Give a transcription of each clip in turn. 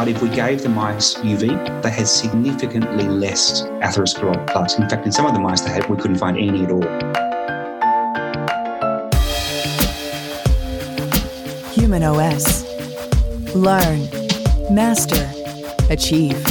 But if we gave the mice UV, they had significantly less atherosclerotic plaques. In fact, in some of the mice they had, we couldn't find any at all. humanOS. Learn, master, achieve.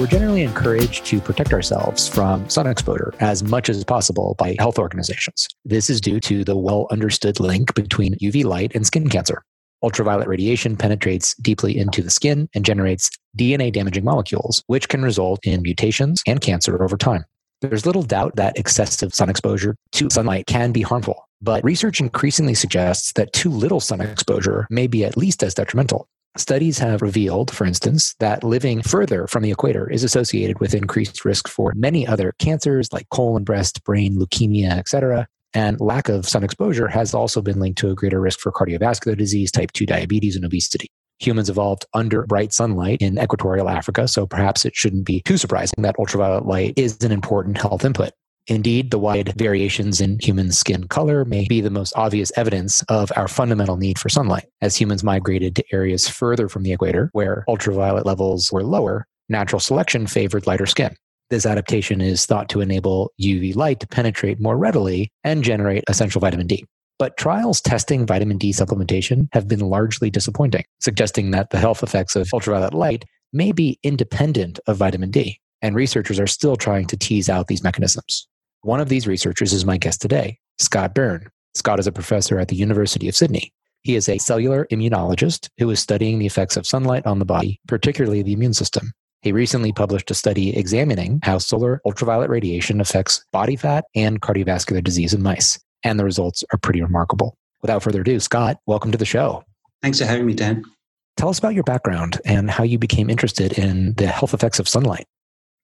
We're generally encouraged to protect ourselves from sun exposure as much as possible by health organizations. This is due to the well understood link between UV light and skin cancer. Ultraviolet radiation penetrates deeply into the skin and generates DNA damaging molecules, which can result in mutations and cancer over time. There's little doubt that excessive sun exposure to sunlight can be harmful, but research increasingly suggests that too little sun exposure may be at least as detrimental. Studies have revealed, for instance, that living further from the equator is associated with increased risk for many other cancers like colon, breast, brain, leukemia, etc. And lack of sun exposure has also been linked to a greater risk for cardiovascular disease, type 2 diabetes, and obesity. Humans evolved under bright sunlight in equatorial Africa, so perhaps it shouldn't be too surprising that ultraviolet light is an important health input. Indeed, the wide variations in human skin color may be the most obvious evidence of our fundamental need for sunlight. As humans migrated to areas further from the equator, where ultraviolet levels were lower, natural selection favored lighter skin. This adaptation is thought to enable UV light to penetrate more readily and generate essential vitamin D. But trials testing vitamin D supplementation have been largely disappointing, suggesting that the health effects of ultraviolet light may be independent of vitamin D. And researchers are still trying to tease out these mechanisms. One of these researchers is my guest today, Scott Byrne. Scott is a professor at the University of Sydney. He is a cellular immunologist who is studying the effects of sunlight on the body, particularly the immune system. He recently published a study examining how solar ultraviolet radiation affects body fat and cardiovascular disease in mice, and the results are pretty remarkable. Without further ado, Scott, welcome to the show. Thanks for having me, Dan. Tell us about your background and how you became interested in the health effects of sunlight.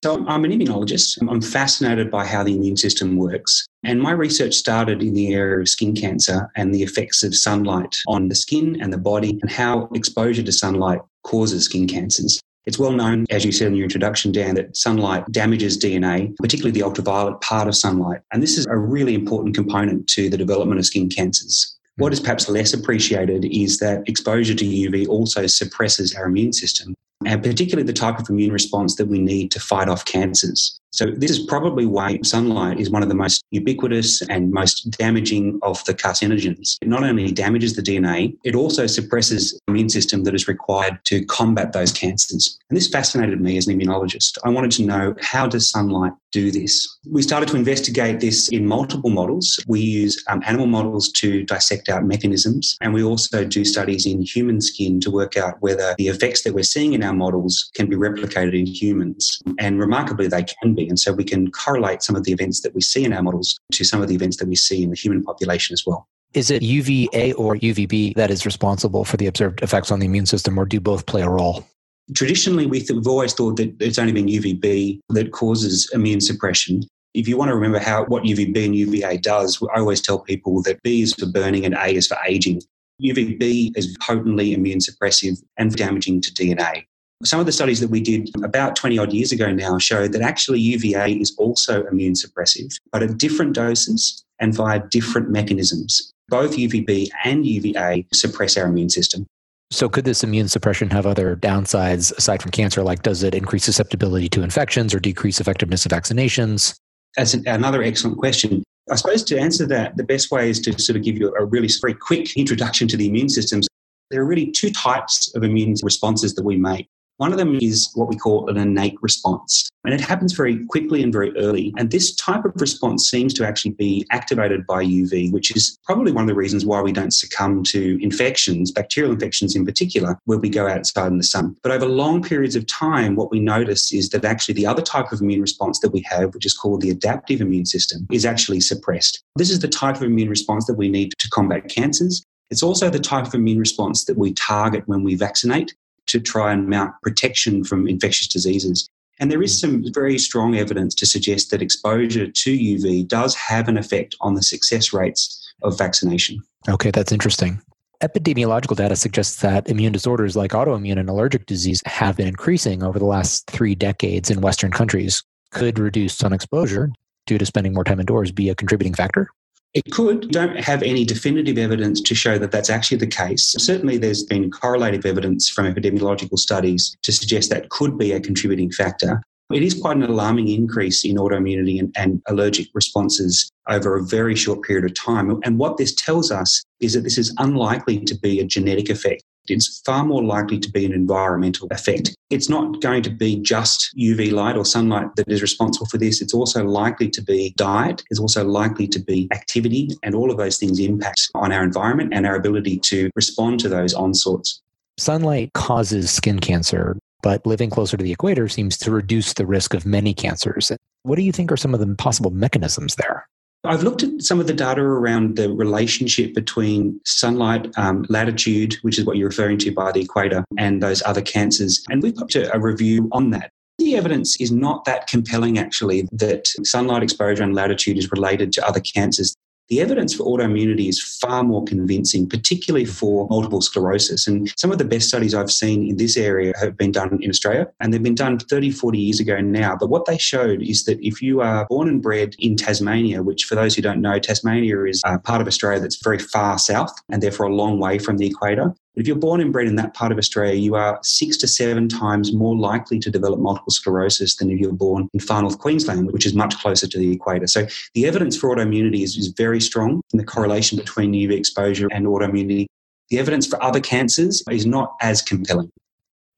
So, I'm an immunologist. I'm fascinated by how the immune system works. And my research started in the area of skin cancer and the effects of sunlight on the skin and the body and how exposure to sunlight causes skin cancers. It's well known, as you said in your introduction, Dan, that sunlight damages DNA, particularly the ultraviolet part of sunlight. And this is a really important component to the development of skin cancers. What is perhaps less appreciated is that exposure to UV also suppresses our immune system and particularly the type of immune response that we need to fight off cancers. So, this is probably why sunlight is one of the most ubiquitous and most damaging of the carcinogens. It not only damages the DNA, it also suppresses the immune system that is required to combat those cancers. And this fascinated me as an immunologist. I wanted to know how does sunlight do this? We started to investigate this in multiple models. We use um, animal models to dissect out mechanisms, and we also do studies in human skin to work out whether the effects that we're seeing in our models can be replicated in humans. And remarkably, they can be. And so we can correlate some of the events that we see in our models to some of the events that we see in the human population as well. Is it UVA or UVB that is responsible for the observed effects on the immune system, or do both play a role? Traditionally, we've always thought that it's only been UVB that causes immune suppression. If you want to remember how what UVB and UVA does, I always tell people that B is for burning and A is for aging. UVB is potently immune suppressive and damaging to DNA. Some of the studies that we did about 20 odd years ago now showed that actually UVA is also immune suppressive, but at different doses and via different mechanisms. Both UVB and UVA suppress our immune system. So, could this immune suppression have other downsides aside from cancer? Like, does it increase susceptibility to infections or decrease effectiveness of vaccinations? That's another excellent question. I suppose to answer that, the best way is to sort of give you a really very quick introduction to the immune systems. There are really two types of immune responses that we make. One of them is what we call an innate response. And it happens very quickly and very early. And this type of response seems to actually be activated by UV, which is probably one of the reasons why we don't succumb to infections, bacterial infections in particular, where we go outside in the sun. But over long periods of time, what we notice is that actually the other type of immune response that we have, which is called the adaptive immune system, is actually suppressed. This is the type of immune response that we need to combat cancers. It's also the type of immune response that we target when we vaccinate to try and mount protection from infectious diseases. And there is mm. some very strong evidence to suggest that exposure to UV does have an effect on the success rates of vaccination. Okay, that's interesting. Epidemiological data suggests that immune disorders like autoimmune and allergic disease have been increasing over the last three decades in Western countries. Could reduced sun exposure due to spending more time indoors be a contributing factor? It could. Don't have any definitive evidence to show that that's actually the case. Certainly, there's been correlative evidence from epidemiological studies to suggest that could be a contributing factor. It is quite an alarming increase in autoimmunity and, and, allergic responses over a very short period of time. And what this tells us is that this is unlikely to be a genetic effect. It's far more likely to be an environmental effect. It's not going to be just UV light or sunlight that is responsible for this. It's also likely to be diet. It's also likely to be activity. And all of those things impact on our environment and our ability to respond to those onslaughts. Sunlight causes skin cancer but living closer to the equator seems to reduce the risk of many cancers. What do you think are some of the possible mechanisms there? I've looked at some of the data around the relationship between sunlight, um, latitude, which is what you're referring to by the equator, and those other cancers. And we've got a review on that. The evidence is not that compelling, actually, that sunlight exposure and latitude is related to other cancers. The evidence for autoimmunity is far more convincing, particularly for multiple sclerosis. And some of the best studies I've seen in this area have been done in Australia, and they've been done 30, 40 years ago now. But what they showed is that if you are born and bred in Tasmania, which for those who don't know, Tasmania is part of Australia that's very far south and therefore a long way from the equator, but if you're born and bred in that part of Australia, you are six to seven times more likely to develop multiple sclerosis than if you're born in far north Queensland, which is much closer to the equator. So the evidence for autoimmunity is, is very strong in the correlation between UV exposure and autoimmunity. The evidence for other cancers is not as compelling.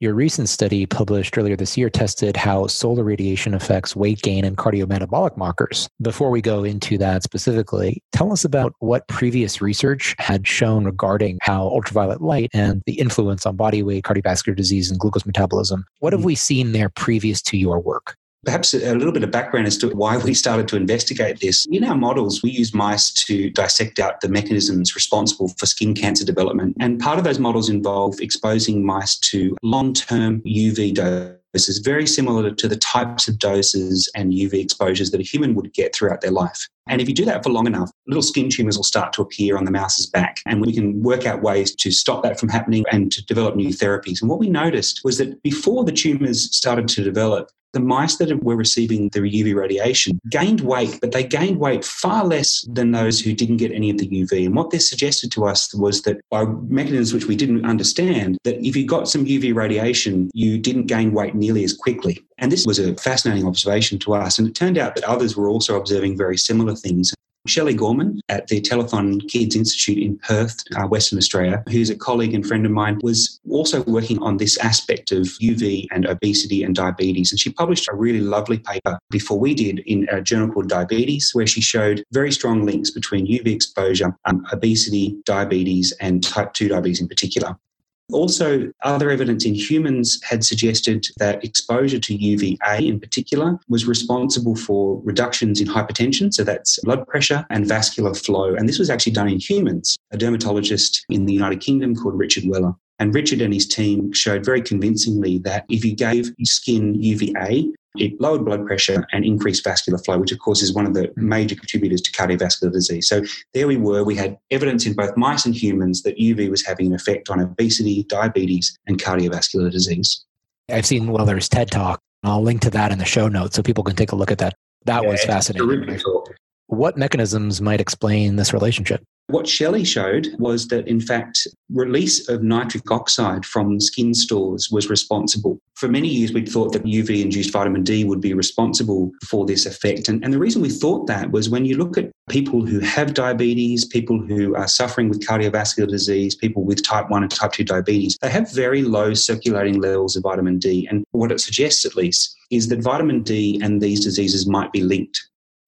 Your recent study published earlier this year tested how solar radiation affects weight gain and cardiometabolic markers. Before we go into that specifically, tell us about what previous research had shown regarding how ultraviolet light and the influence on body weight, cardiovascular disease, and glucose metabolism. What have mm-hmm. we seen there previous to your work? Perhaps a little bit of background as to why we started to investigate this. In our models, we use mice to dissect out the mechanisms responsible for skin cancer development. And part of those models involve exposing mice to long term UV doses, very similar to the types of doses and UV exposures that a human would get throughout their life. And if you do that for long enough, little skin tumors will start to appear on the mouse's back. And we can work out ways to stop that from happening and to develop new therapies. And what we noticed was that before the tumors started to develop, the mice that were receiving the UV radiation gained weight, but they gained weight far less than those who didn't get any of the UV. And what this suggested to us was that by mechanisms which we didn't understand, that if you got some UV radiation, you didn't gain weight nearly as quickly. And this was a fascinating observation to us. And it turned out that others were also observing very similar things. Shelley Gorman at the Telethon Kids Institute in Perth, uh, Western Australia, who's a colleague and friend of mine, was also working on this aspect of UV and obesity and diabetes. And she published a really lovely paper before we did in a journal called Diabetes, where she showed very strong links between UV exposure, um, obesity, diabetes, and type 2 diabetes in particular. Also, other evidence in humans had suggested that exposure to UVA in particular was responsible for reductions in hypertension, so that's blood pressure and vascular flow. And this was actually done in humans. A dermatologist in the United Kingdom called Richard Weller and Richard and his team showed very convincingly that if you gave skin UVA, it lowered blood pressure and increased vascular flow, which of course is one of the major contributors to cardiovascular disease. So there we were. We had evidence in both mice and humans that UV was having an effect on obesity, diabetes, and cardiovascular disease. I've seen Weller's TED Talk. I'll link to that in the show notes so people can take a look at that. That yeah, was fascinating. What mechanisms might explain this relationship? What Shelley showed was that, in fact, release of nitric oxide from skin stores was responsible. For many years, we'd thought that UV induced vitamin D would be responsible for this effect. And, and the reason we thought that was when you look at people who have diabetes, people who are suffering with cardiovascular disease, people with type 1 and type 2 diabetes, they have very low circulating levels of vitamin D. And what it suggests, at least, is that vitamin D and these diseases might be linked.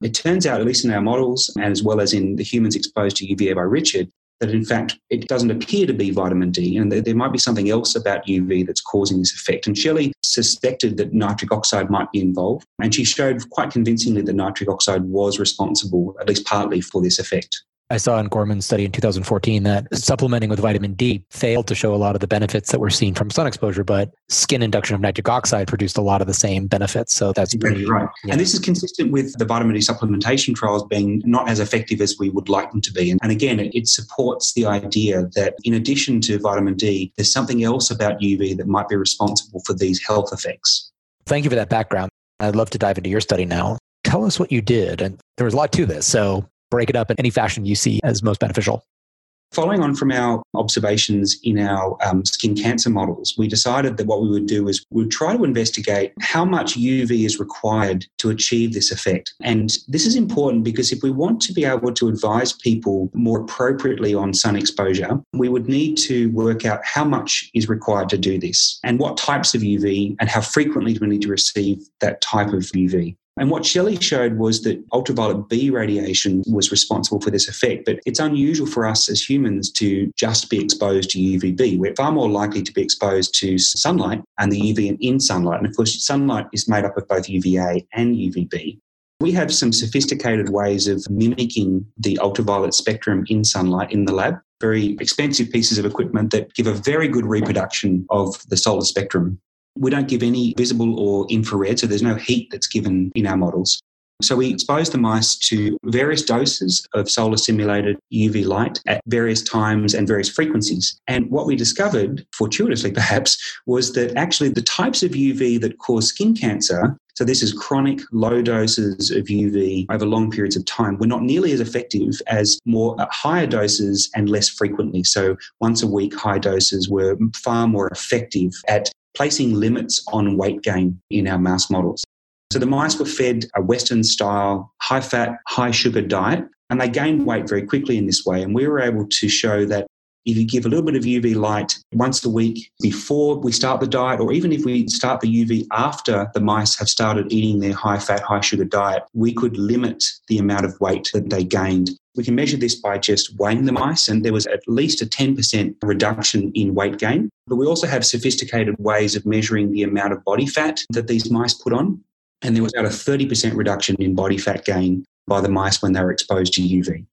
It turns out, at least in our models, and as well as in the humans exposed to UVA by Richard, that in fact it doesn't appear to be vitamin D, and there might be something else about UV that's causing this effect. And Shelley suspected that nitric oxide might be involved, and she showed quite convincingly that nitric oxide was responsible, at least partly, for this effect. I saw in Gorman's study in 2014 that supplementing with vitamin D failed to show a lot of the benefits that we're seeing from sun exposure, but skin induction of nitric oxide produced a lot of the same benefits. So that's pretty right. Yeah. And this is consistent with the vitamin D supplementation trials being not as effective as we would like them to be. And, again, it supports the idea that in addition to vitamin D, there's something else about UV that might be responsible for these health effects. Thank you for that background. I'd love to dive into your study now. Tell us what you did. And there was a lot to this. So break it up in any fashion you see as most beneficial. Following on from our observations in our um, skin cancer models, we decided that what we would do is we'd try to investigate how much UV is required to achieve this effect. And this is important because if we want to be able to advise people more appropriately on sun exposure, we would need to work out how much is required to do this and what types of UV and how frequently do we need to receive that type of UV. And what Shelley showed was that ultraviolet B radiation was responsible for this effect. But it's unusual for us as humans to just be exposed to UVB. We're far more likely to be exposed to sunlight and the UV in sunlight. And of course, sunlight is made up of both UVA and UVB. We have some sophisticated ways of mimicking the ultraviolet spectrum in sunlight in the lab. Very expensive pieces of equipment that give a very good reproduction of the solar spectrum. We don't give any visible or infrared, so there's no heat that's given in our models. So we expose the mice to various doses of solar simulated UV light at various times and various frequencies. And what we discovered, fortuitously perhaps, was that actually the types of UV that cause skin cancer, so this is chronic low doses of UV over long periods of time, were not nearly as effective as more uh, higher doses and less frequently. So once a week high doses were far more effective at placing limits on weight gain in our mouse models. So the mice were fed a Western style, high fat, high sugar diet, and they gained weight very quickly in this way. And we were able to show that if you give a little bit of UV light once a week before we start the diet, or even if we start the UV after the mice have started eating their high fat, high sugar diet, we could limit the amount of weight that they gained. We can measure this by just weighing the mice, and there was at least a 10% reduction in weight gain. But we also have sophisticated ways of measuring the amount of body fat that these mice put on. And there was about a 30% reduction in body fat gain by the mice when they were exposed to UV.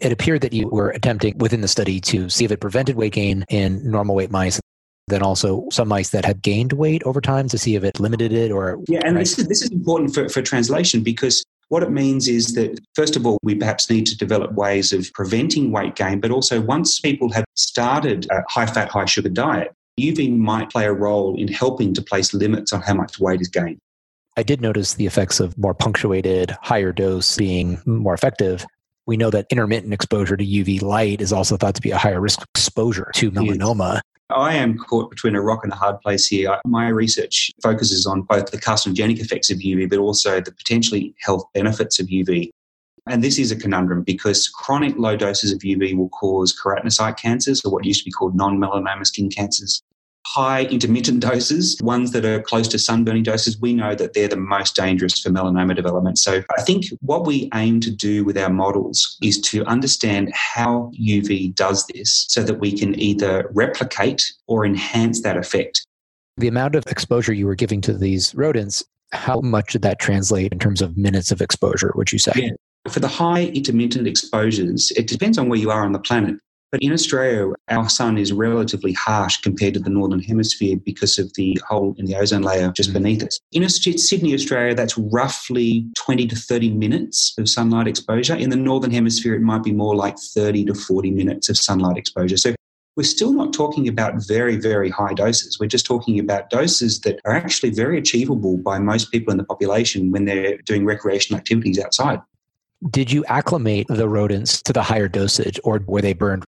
It appeared that you were attempting within the study to see if it prevented weight gain in normal weight mice then also some mice that had gained weight over time to see if it limited it or yeah and this is, this is important for, for translation because what it means is that, first of all, we perhaps need to develop ways of preventing weight gain, but also once people have started a high fat, high sugar diet, UV might play a role in helping to place limits on how much weight is gained. I did notice the effects of more punctuated, higher dose being more effective. We know that intermittent exposure to UV light is also thought to be a higher risk exposure to melanoma. I am caught between a rock and a hard place here. My research focuses on both the carcinogenic effects of UV, but also the potentially health benefits of UV. And this is a conundrum because chronic low doses of UV will cause keratinocyte cancers, or what used to be called non melanoma skin cancers high intermittent doses, ones that are close to sunburning doses, we know that they're the most dangerous for melanoma development. So I think what we aim to do with our models is to understand how UV does this so that we can either replicate or enhance that effect. The amount of exposure you were giving to these rodents, how much did that translate in terms of minutes of exposure, would you say? Yeah. For the high intermittent exposures, it depends on where you are on the planet. But in Australia, our sun is relatively harsh compared to the northern hemisphere because of the hole in the ozone layer just mm. beneath us. In Sydney, Australia, that's roughly 20 to 30 minutes of sunlight exposure. In the northern hemisphere, it might be more like 30 to 40 minutes of sunlight exposure. So we're still not talking about very, very high doses. We're just talking about doses that are actually very achievable by most people in the population when they're doing recreational activities outside. Did you acclimate the rodents to the higher dosage or were they burned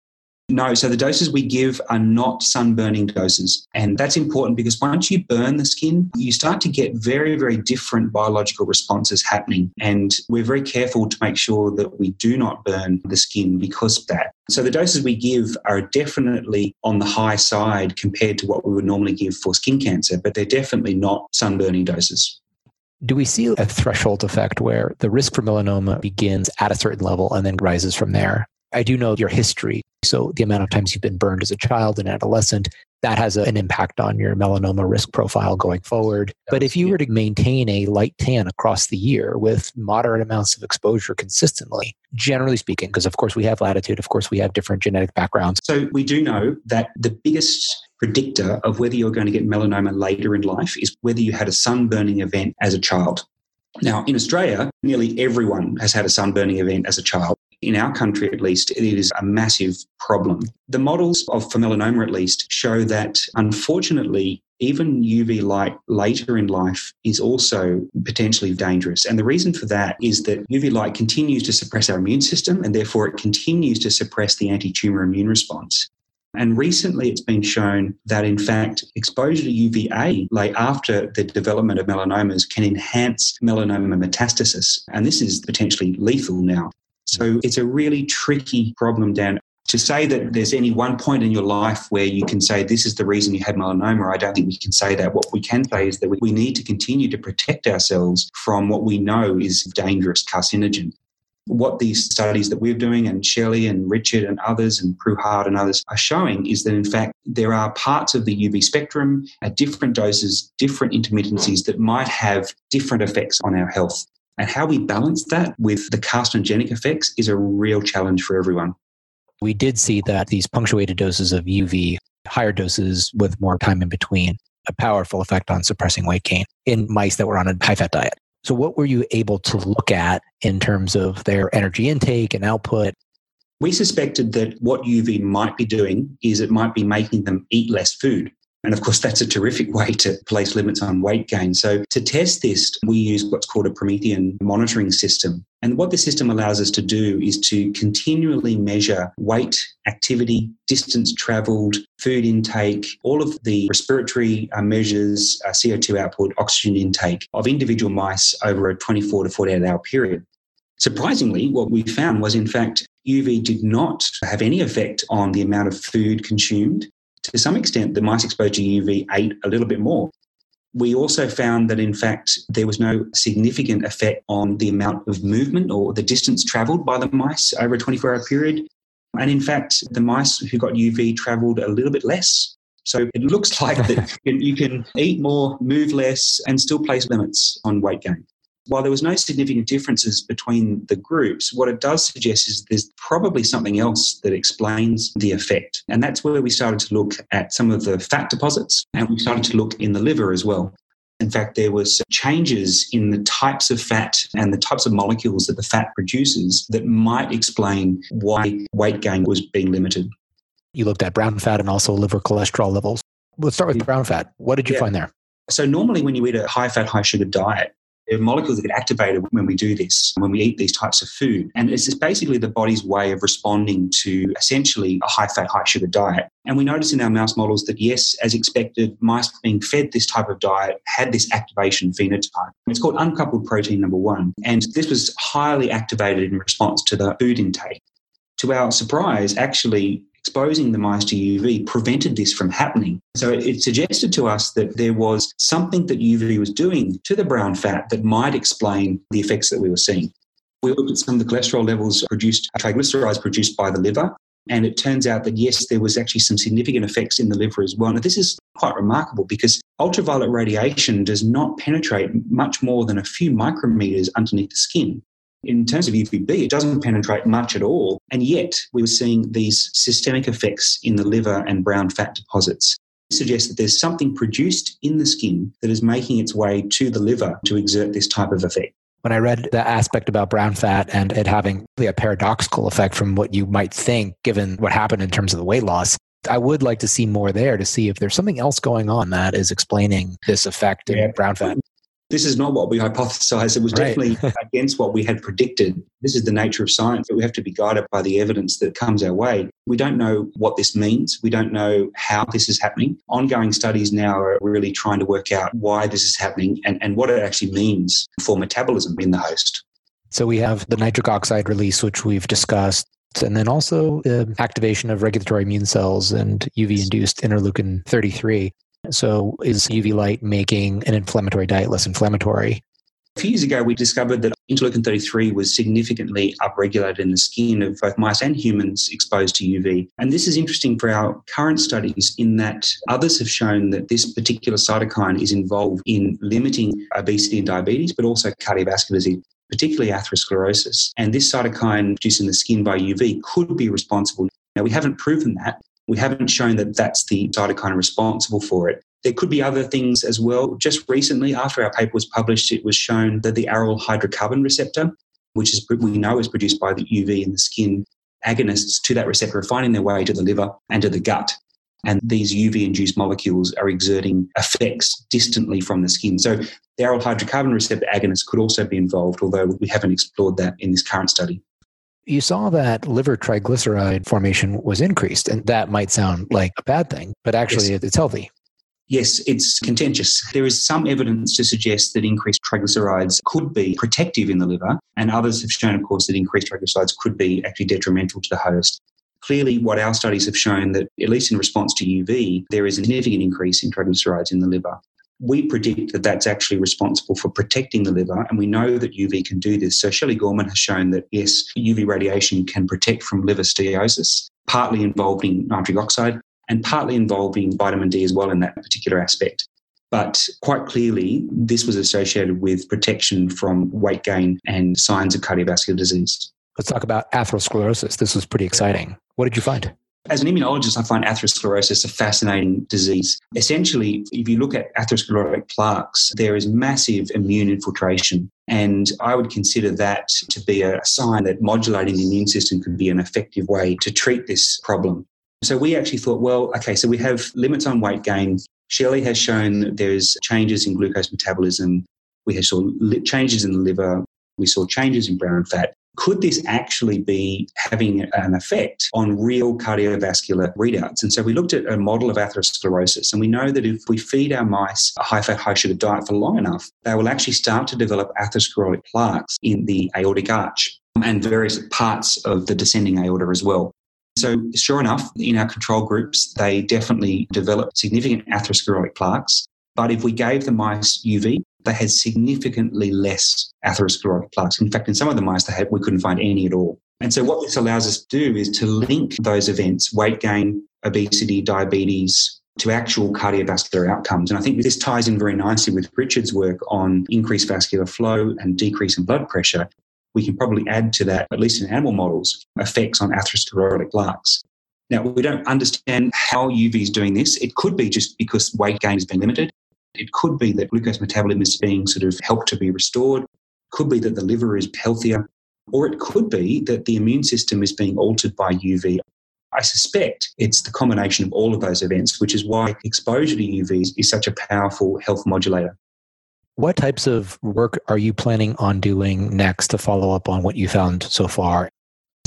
no, so the doses we give are not sunburning doses. And that's important because once you burn the skin, you start to get very, very different biological responses happening. And we're very careful to make sure that we do not burn the skin because of that. So the doses we give are definitely on the high side compared to what we would normally give for skin cancer, but they're definitely not sunburning doses. Do we see a threshold effect where the risk for melanoma begins at a certain level and then rises from there? I do know your history. So the amount of times you've been burned as a child and adolescent, that has a, an impact on your melanoma risk profile going forward. But if you were to maintain a light tan across the year with moderate amounts of exposure consistently, generally speaking, because of course we have latitude, of course we have different genetic backgrounds. So we do know that the biggest predictor of whether you're going to get melanoma later in life is whether you had a sunburning event as a child. Now, in Australia, nearly everyone has had a sunburning event as a child in our country at least, it is a massive problem. The models of melanoma at least show that unfortunately even UV light later in life is also potentially dangerous. And the reason for that is that UV light continues to suppress our immune system and therefore it continues to suppress the anti tumor immune response. And recently it's been shown that, in fact, exposure to UVA late after the development of melanomas can enhance melanoma metastasis. And this is potentially lethal now. So it's a really tricky problem, Dan to say that there's any one point in your life where you can say this is the reason you had melanoma, I don't think we can say that. What we can say is that we need to continue to protect ourselves from what we know is dangerous carcinogen. What these studies that we're doing, and Shelley and Richard and others, and Prue Hart and others are showing, is that in fact there are parts of the UV spectrum at different doses, different intermittencies that might have different effects on our health. And how we balance that with the carcinogenic effects is a real challenge for everyone. We did see that these punctuated doses of UV, higher doses with more time in between, a powerful effect on suppressing weight gain in mice that were on a high fat diet. So, what were you able to look at in terms of their energy intake and output? We suspected that what UV might be doing is it might be making them eat less food. And of course, that's a terrific way to place limits on weight gain. So, to test this, we use what's called a Promethion monitoring system. And what the system allows us to do is to continually measure weight, activity, distance traveled, food intake, all of the respiratory uh, measures, uh, CO2 output, oxygen intake of individual mice over a 24 to 48 hour period. Surprisingly, what we found was, in fact, UV did not have any effect on the amount of food consumed to some extent, the mice exposed to UV ate a little bit more. We also found that, in fact, there was no significant effect on the amount of movement or the distance traveled by the mice over a 24 hour period. And in fact, the mice who got UV traveled a little bit less. So it looks like that you can eat more, move less, and still place limits on weight gain. While there was no significant differences between the groups, what it does suggest is there's probably something else that explains the effect. And that's where we started to look at some of the fat deposits and we started to look in the liver as well. In fact, there was changes in the types of fat and the types of molecules that the fat produces that might explain why weight gain was being limited. You looked at brown fat and also liver cholesterol levels. Let's start with mm-hmm. brown fat. What did you yeah. find there? So normally when you eat a high fat, high sugar diet, molecules that get activated when we do this, when we eat these types of food. And it's basically the body's way of responding to essentially a high fat, high sugar diet. And we notice in our mouse models that, yes, as expected, mice being fed this type of diet had this activation phenotype. It's called uncoupled protein number one. And this was highly activated in response to the food intake. To our surprise, actually, exposing the mice to UV prevented this from happening. So it, suggested to us that there was something that UV was doing to the brown fat that might explain the effects that we were seeing. We looked at some of the cholesterol levels produced, triglycerides produced by the liver, and it turns out that yes, there was actually some significant effects in the liver as well. Now, this is quite remarkable because ultraviolet radiation does not penetrate much more than a few micrometers underneath the skin. In terms of UVB, it doesn't penetrate much at all. And yet, we were seeing these systemic effects in the liver and brown fat deposits. It suggests that there's something produced in the skin that is making its way to the liver to exert this type of effect. When I read the aspect about brown fat and it having a paradoxical effect from what you might think, given what happened in terms of the weight loss, I would like to see more there to see if there's something else going on that is explaining this effect in brown fat. This is not what we hypothesized. It was right. definitely against what we had predicted. This is the nature of science, but we have to be guided by the evidence that comes our way. We don't know what this means. We don't know how this is happening. Ongoing studies now are really trying to work out why this is happening and, and what it actually means for metabolism in the host. So we have the nitric oxide release, which we've discussed, and then also the activation of regulatory immune cells and UV induced interleukin 33. So, is UV light making an inflammatory diet less inflammatory? A few years ago, we discovered that interleukin 33 was significantly upregulated in the skin of both mice and humans exposed to UV. And this is interesting for our current studies in that others have shown that this particular cytokine is involved in limiting obesity and diabetes, but also cardiovascular disease particularly atherosclerosis. And this cytokine produced in the skin by UV could be responsible. Now, we haven't proven that, we haven't shown that that's the cytokine responsible for it. There could be other things as well. Just recently, after our paper was published, it was shown that the aryl hydrocarbon receptor, which is we know is produced by the UV in the skin, agonists to that receptor are finding their way to the liver and to the gut. and these UV induced molecules are exerting effects distantly from the skin. So the aryl hydrocarbon receptor agonist could also be involved, although we haven't explored that in this current study. You saw that liver triglyceride formation was increased, and that might sound like a bad thing, but actually yes. it's healthy. Yes, it's contentious. There is some evidence to suggest that increased triglycerides could be protective in the liver, and others have shown, of course, that increased triglycerides could be actually detrimental to the host. Clearly, what our studies have shown that, at least in response to UV, there is a significant increase in triglycerides in the liver. We predict that that's actually responsible for protecting the liver, and we know that UV can do this. So, Shelley Gorman has shown that yes, UV radiation can protect from liver steatosis, partly involving nitric oxide, and partly involving vitamin D as well in that particular aspect. But quite clearly, this was associated with protection from weight gain and signs of cardiovascular disease. Let's talk about atherosclerosis. This was pretty exciting. What did you find? As an immunologist, I find atherosclerosis a fascinating disease. Essentially, if you look at atherosclerotic plaques, there is massive immune infiltration. And I would consider that to be a sign that modulating the immune system could be an effective way to treat this problem. So we actually thought, well, okay, so we have limits on weight gain. Shelley has shown that there's changes in glucose metabolism. We saw changes in the liver. We saw changes in brown fat. Could this actually be having an effect on real cardiovascular readouts? And so we looked at a model of atherosclerosis, and we know that if we feed our mice a high fat, high sugar diet for long enough, they will actually start to develop atherosclerotic plaques in the aortic arch and various parts of the descending aorta as well. So, sure enough, in our control groups, they definitely developed significant atherosclerotic plaques. But if we gave the mice UV, they had significantly less atherosclerotic plaques. In fact, in some of the mice, they had, we couldn't find any at all. And so, what this allows us to do is to link those events weight gain, obesity, diabetes to actual cardiovascular outcomes. And I think this ties in very nicely with Richard's work on increased vascular flow and decrease in blood pressure we can probably add to that, at least in animal models, effects on atherosclerotic plaques. Now, we don't understand how UV is doing this. It could be just because weight gain has been limited. It could be that glucose metabolism is being sort of helped to be restored. Could be that the liver is healthier. Or it could be that the immune system is being altered by UV. I suspect it's the combination of all of those events, which is why exposure to UV is such a powerful health modulator. What types of work are you planning on doing next to follow up on what you found so far?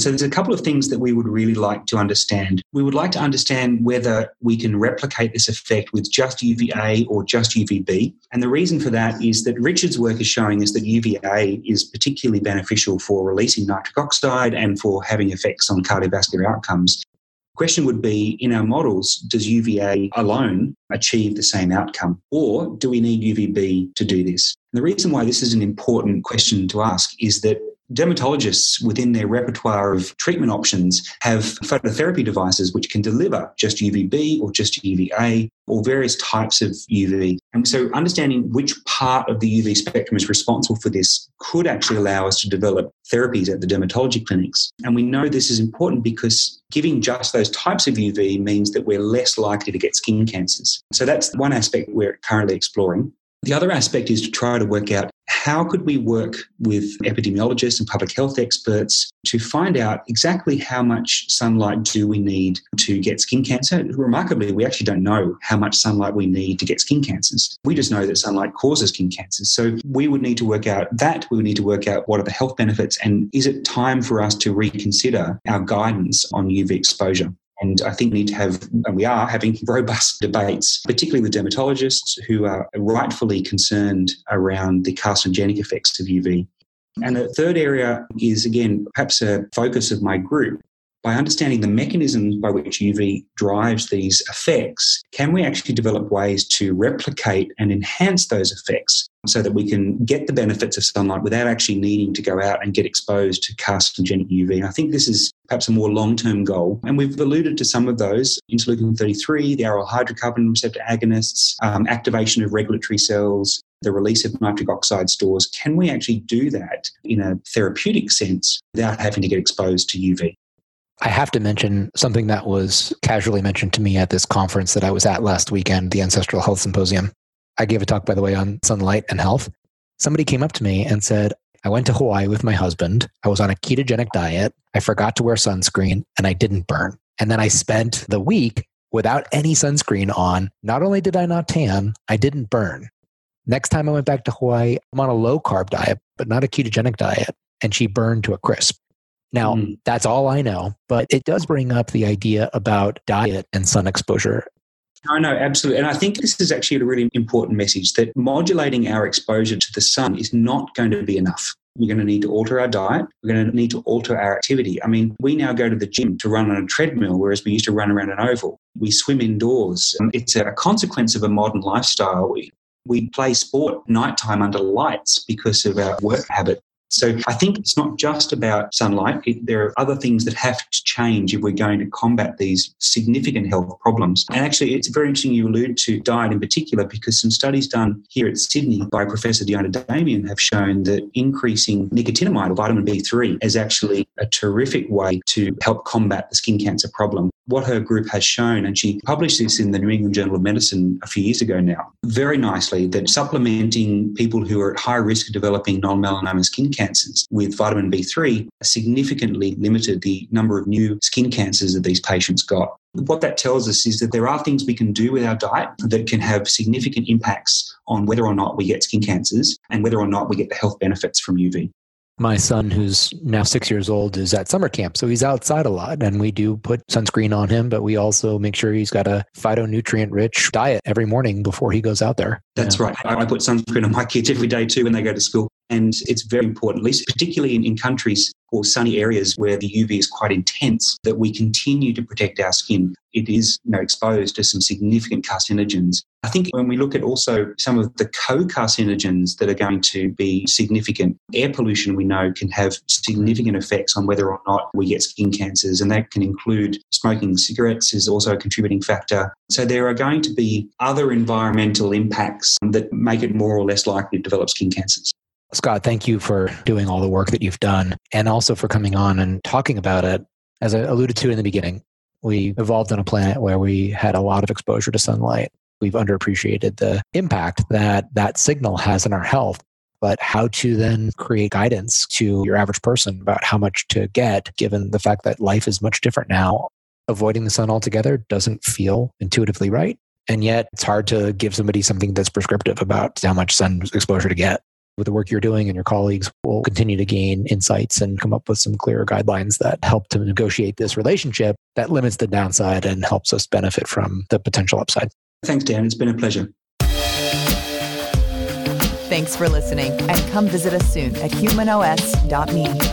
So, there's a couple of things that we would really like to understand. We would like to understand whether we can replicate this effect with just UVA or just UVB. And the reason for that is that Richard's work is showing us that UVA is particularly beneficial for releasing nitric oxide and for having effects on cardiovascular outcomes. The question would be in our models, does UVA alone achieve the same outcome? Or do we need UVB to do this? And the reason why this is an important question to ask is that dermatologists within their repertoire of treatment options have phototherapy devices which can deliver just UVB or just UVA or various types of UV. And so understanding which part of the UV spectrum is responsible for this could actually allow us to develop therapies at the dermatology clinics. And we know this is important because giving just those types of UV means that we're less likely to get skin cancers. So that's one aspect we're currently exploring. The other aspect is to try to work out how could we work with epidemiologists and public health experts to find out exactly how much sunlight do we need to get skin cancer? Remarkably, we actually don't know how much sunlight we need to get skin cancers. We just know that sunlight causes skin cancers. So we would need to work out that. We would need to work out what are the health benefits and is it time for us to reconsider our guidance on UV exposure? And I think we need to have, and we are having robust debates, particularly with dermatologists who are rightfully concerned around the carcinogenic effects of UV. And the third area is, again, perhaps a focus of my group, by understanding the mechanisms by which UV drives these effects, can we actually develop ways to replicate and enhance those effects so that we can get the benefits of sunlight without actually needing to go out and get exposed to carcinogenic UV? And I think this is perhaps a more long term goal. And we've alluded to some of those interleukin 33, the aryl hydrocarbon receptor agonists, um, activation of regulatory cells, the release of nitric oxide stores. Can we actually do that in a therapeutic sense without having to get exposed to UV? I have to mention something that was casually mentioned to me at this conference that I was at last weekend, the Ancestral Health Symposium. I gave a talk, by the way, on sunlight and health. Somebody came up to me and said, I went to Hawaii with my husband. I was on a ketogenic diet. I forgot to wear sunscreen and I didn't burn. And then I spent the week Without any sunscreen on, not only did I not tan, I didn't burn. Next time I went back to Hawaii, I'm on a low carb diet, but not a ketogenic diet. And she burned to a crisp. Now, mm. that's all I know, but it does bring up the idea about diet and sun exposure. I know, absolutely. And I think this is actually a really important message that modulating our exposure to the sun is not going to be enough. We're going to need to alter our diet. We're going to need to alter our activity. I mean, we now go to the gym to run on a treadmill, whereas we used to run around an oval. We swim indoors. It's a consequence of a modern lifestyle. We, we play sport nighttime under lights because of our work habit. So I think it's not just about sunlight. It, there are other things that have to change if we're going to combat these significant health problems. And actually, it's very interesting you allude to diet in particular because some studies done here at Sydney by Professor Diona Damian have shown that increasing nicotinamide or vitamin B3 is actually a terrific way to help combat the skin cancer problem what her group has shown, and she published this in the New England Journal of Medicine a few years ago now, very nicely, that supplementing people who are at high risk of developing non melanoma skin cancers with vitamin B3 significantly limited the number of new skin cancers that these patients got. What that tells us is that there are things we can do with our diet that can have significant impacts on whether or not we get skin cancers and whether or not we get the health benefits from UV my son, who's now six years old, is at summer camp. So he's outside a lot. And we do put sunscreen on him, but we also make sure he's got a phytonutrient rich diet every morning before he goes out there. That's yeah. right. I put sunscreen on my kids every day too when they go to school. And it's very important, at least particularly in, in countries or sunny areas where the UV is quite intense, that we continue to protect our skin. It is you know, exposed to some significant carcinogens. I think when we look at also some of the co-carcinogens that are going to be significant, air pollution we know can have significant effects on whether or not we get skin cancers, and that can include smoking cigarettes is also a contributing factor. So there are going to be other environmental impacts that make it more or less likely to develop skin cancers. Scott, thank you for doing all the work that you've done and also for coming on and talking about it. As I alluded to in the beginning, we evolved on a planet where we had a lot of exposure to sunlight. We've underappreciated the impact that that signal has in our health, but how to then create guidance to your average person about how much to get, given the fact that life is much different now. Avoiding the sun altogether doesn't feel intuitively right. And yet, it's hard to give somebody something that's prescriptive about how much sun exposure to get with the work you're doing and your colleagues will continue to gain insights and come up with some clearer guidelines that help to negotiate this relationship that limits the downside and helps us benefit from the potential upside. Thanks, Dan. It's been a pleasure. Thanks for listening and come visit us soon at humanos.me.